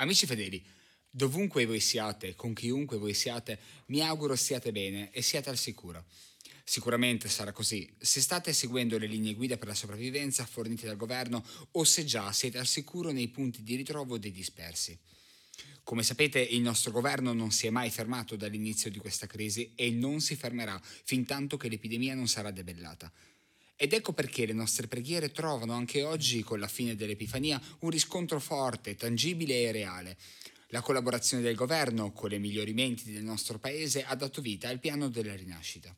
Amici fedeli, dovunque voi siate, con chiunque voi siate, mi auguro siate bene e siate al sicuro. Sicuramente sarà così se state seguendo le linee guida per la sopravvivenza fornite dal governo o se già siete al sicuro nei punti di ritrovo dei dispersi. Come sapete, il nostro governo non si è mai fermato dall'inizio di questa crisi e non si fermerà fin tanto che l'epidemia non sarà debellata. Ed ecco perché le nostre preghiere trovano anche oggi, con la fine dell'Epifania, un riscontro forte, tangibile e reale. La collaborazione del governo con le migliori menti del nostro paese ha dato vita al piano della rinascita.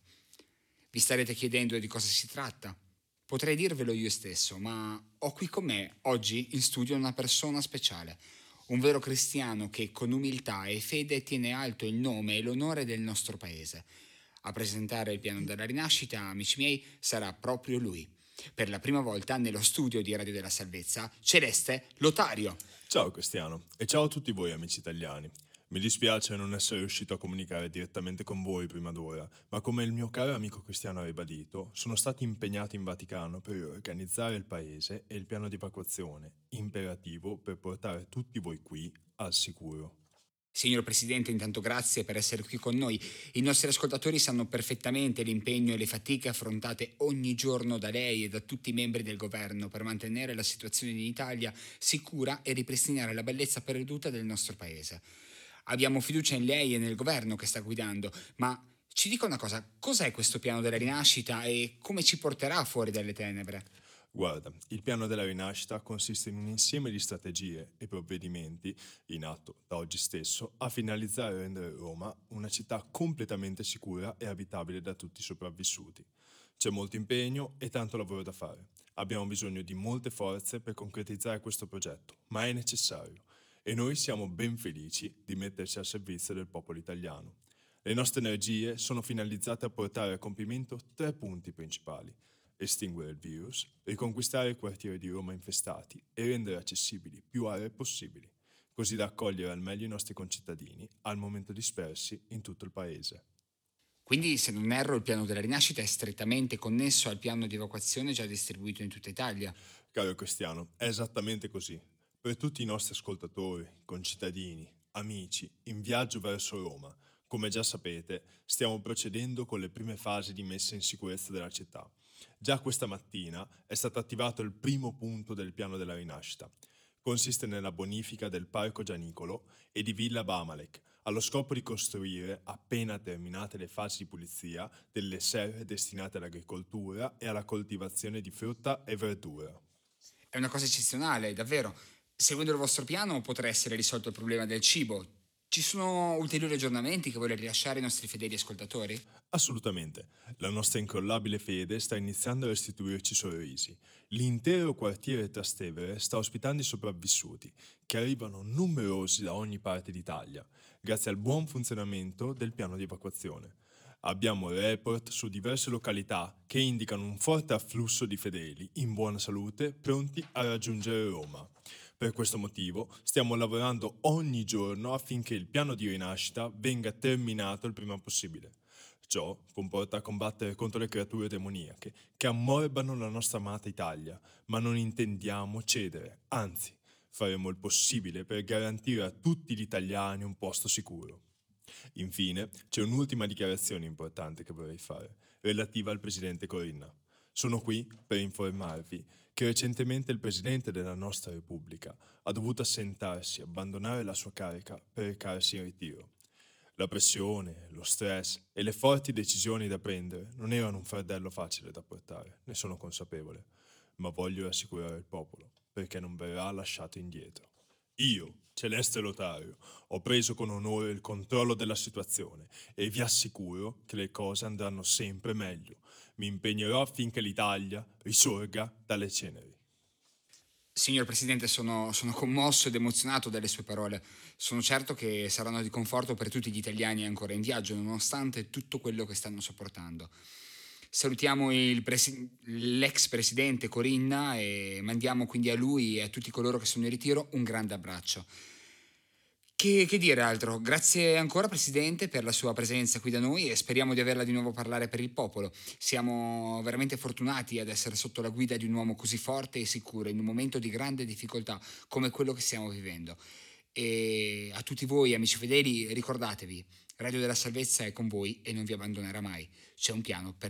Vi starete chiedendo di cosa si tratta? Potrei dirvelo io stesso, ma ho qui con me oggi in studio una persona speciale, un vero cristiano che con umiltà e fede tiene alto il nome e l'onore del nostro paese a presentare il piano della rinascita, amici miei, sarà proprio lui. Per la prima volta nello studio di Radio della Salvezza, Celeste Lotario. Ciao Cristiano e ciao a tutti voi amici italiani. Mi dispiace non essere riuscito a comunicare direttamente con voi prima d'ora, ma come il mio caro amico Cristiano ha ribadito, sono stati impegnati in Vaticano per organizzare il paese e il piano di evacuazione, imperativo per portare tutti voi qui al sicuro. Signor Presidente, intanto grazie per essere qui con noi. I nostri ascoltatori sanno perfettamente l'impegno e le fatiche affrontate ogni giorno da lei e da tutti i membri del governo per mantenere la situazione in Italia sicura e ripristinare la bellezza perduta del nostro Paese. Abbiamo fiducia in lei e nel governo che sta guidando, ma ci dica una cosa, cos'è questo piano della rinascita e come ci porterà fuori dalle tenebre? Guarda, il piano della rinascita consiste in un insieme di strategie e provvedimenti in atto da oggi stesso a finalizzare e rendere Roma una città completamente sicura e abitabile da tutti i sopravvissuti. C'è molto impegno e tanto lavoro da fare. Abbiamo bisogno di molte forze per concretizzare questo progetto, ma è necessario e noi siamo ben felici di metterci al servizio del popolo italiano. Le nostre energie sono finalizzate a portare a compimento tre punti principali estinguere il virus, riconquistare i quartieri di Roma infestati e rendere accessibili più aree possibili, così da accogliere al meglio i nostri concittadini, al momento dispersi in tutto il paese. Quindi, se non erro, il piano della rinascita è strettamente connesso al piano di evacuazione già distribuito in tutta Italia. Caro Cristiano, è esattamente così. Per tutti i nostri ascoltatori, concittadini, amici, in viaggio verso Roma, come già sapete, stiamo procedendo con le prime fasi di messa in sicurezza della città Già questa mattina è stato attivato il primo punto del piano della rinascita. Consiste nella bonifica del Parco Gianicolo e di Villa Bamalek, allo scopo di costruire, appena terminate le fasi di pulizia, delle serre destinate all'agricoltura e alla coltivazione di frutta e verdura. È una cosa eccezionale, davvero. Seguendo il vostro piano potrà essere risolto il problema del cibo, ci sono ulteriori aggiornamenti che vuole rilasciare ai nostri fedeli ascoltatori? Assolutamente. La nostra incrollabile fede sta iniziando a restituirci sorrisi. L'intero quartiere Trastevere sta ospitando i sopravvissuti, che arrivano numerosi da ogni parte d'Italia, grazie al buon funzionamento del piano di evacuazione. Abbiamo report su diverse località che indicano un forte afflusso di fedeli in buona salute pronti a raggiungere Roma. Per questo motivo stiamo lavorando ogni giorno affinché il piano di rinascita venga terminato il prima possibile. Ciò comporta combattere contro le creature demoniache che ammorbano la nostra amata Italia, ma non intendiamo cedere, anzi faremo il possibile per garantire a tutti gli italiani un posto sicuro. Infine, c'è un'ultima dichiarazione importante che vorrei fare, relativa al presidente Corinna. Sono qui per informarvi che recentemente il Presidente della nostra Repubblica ha dovuto assentarsi, abbandonare la sua carica per recarsi in ritiro. La pressione, lo stress e le forti decisioni da prendere non erano un fardello facile da portare, ne sono consapevole, ma voglio rassicurare il popolo, perché non verrà lasciato indietro. Io, Celeste Lotario, ho preso con onore il controllo della situazione e vi assicuro che le cose andranno sempre meglio, mi impegnerò affinché l'Italia risorga dalle ceneri. Signor Presidente, sono, sono, commosso ed emozionato dalle sue parole. Sono certo che saranno di conforto per tutti gli italiani ancora in viaggio, nonostante tutto quello che stanno sopportando. Salutiamo presi- l'ex presidente Corinna e mandiamo quindi a lui e a tutti coloro che sono in ritiro un grande abbraccio. Che, che, dire altro? Grazie ancora Presidente per la sua presenza qui da noi e speriamo di averla di nuovo a parlare per il popolo. Siamo veramente fortunati ad essere sotto la guida di un uomo così forte e sicuro in un momento di grande difficoltà come quello che stiamo vivendo. E a tutti voi, amici fedeli, ricordatevi, Radio della Salvezza è con voi e non vi abbandonerà mai. C'è un piano per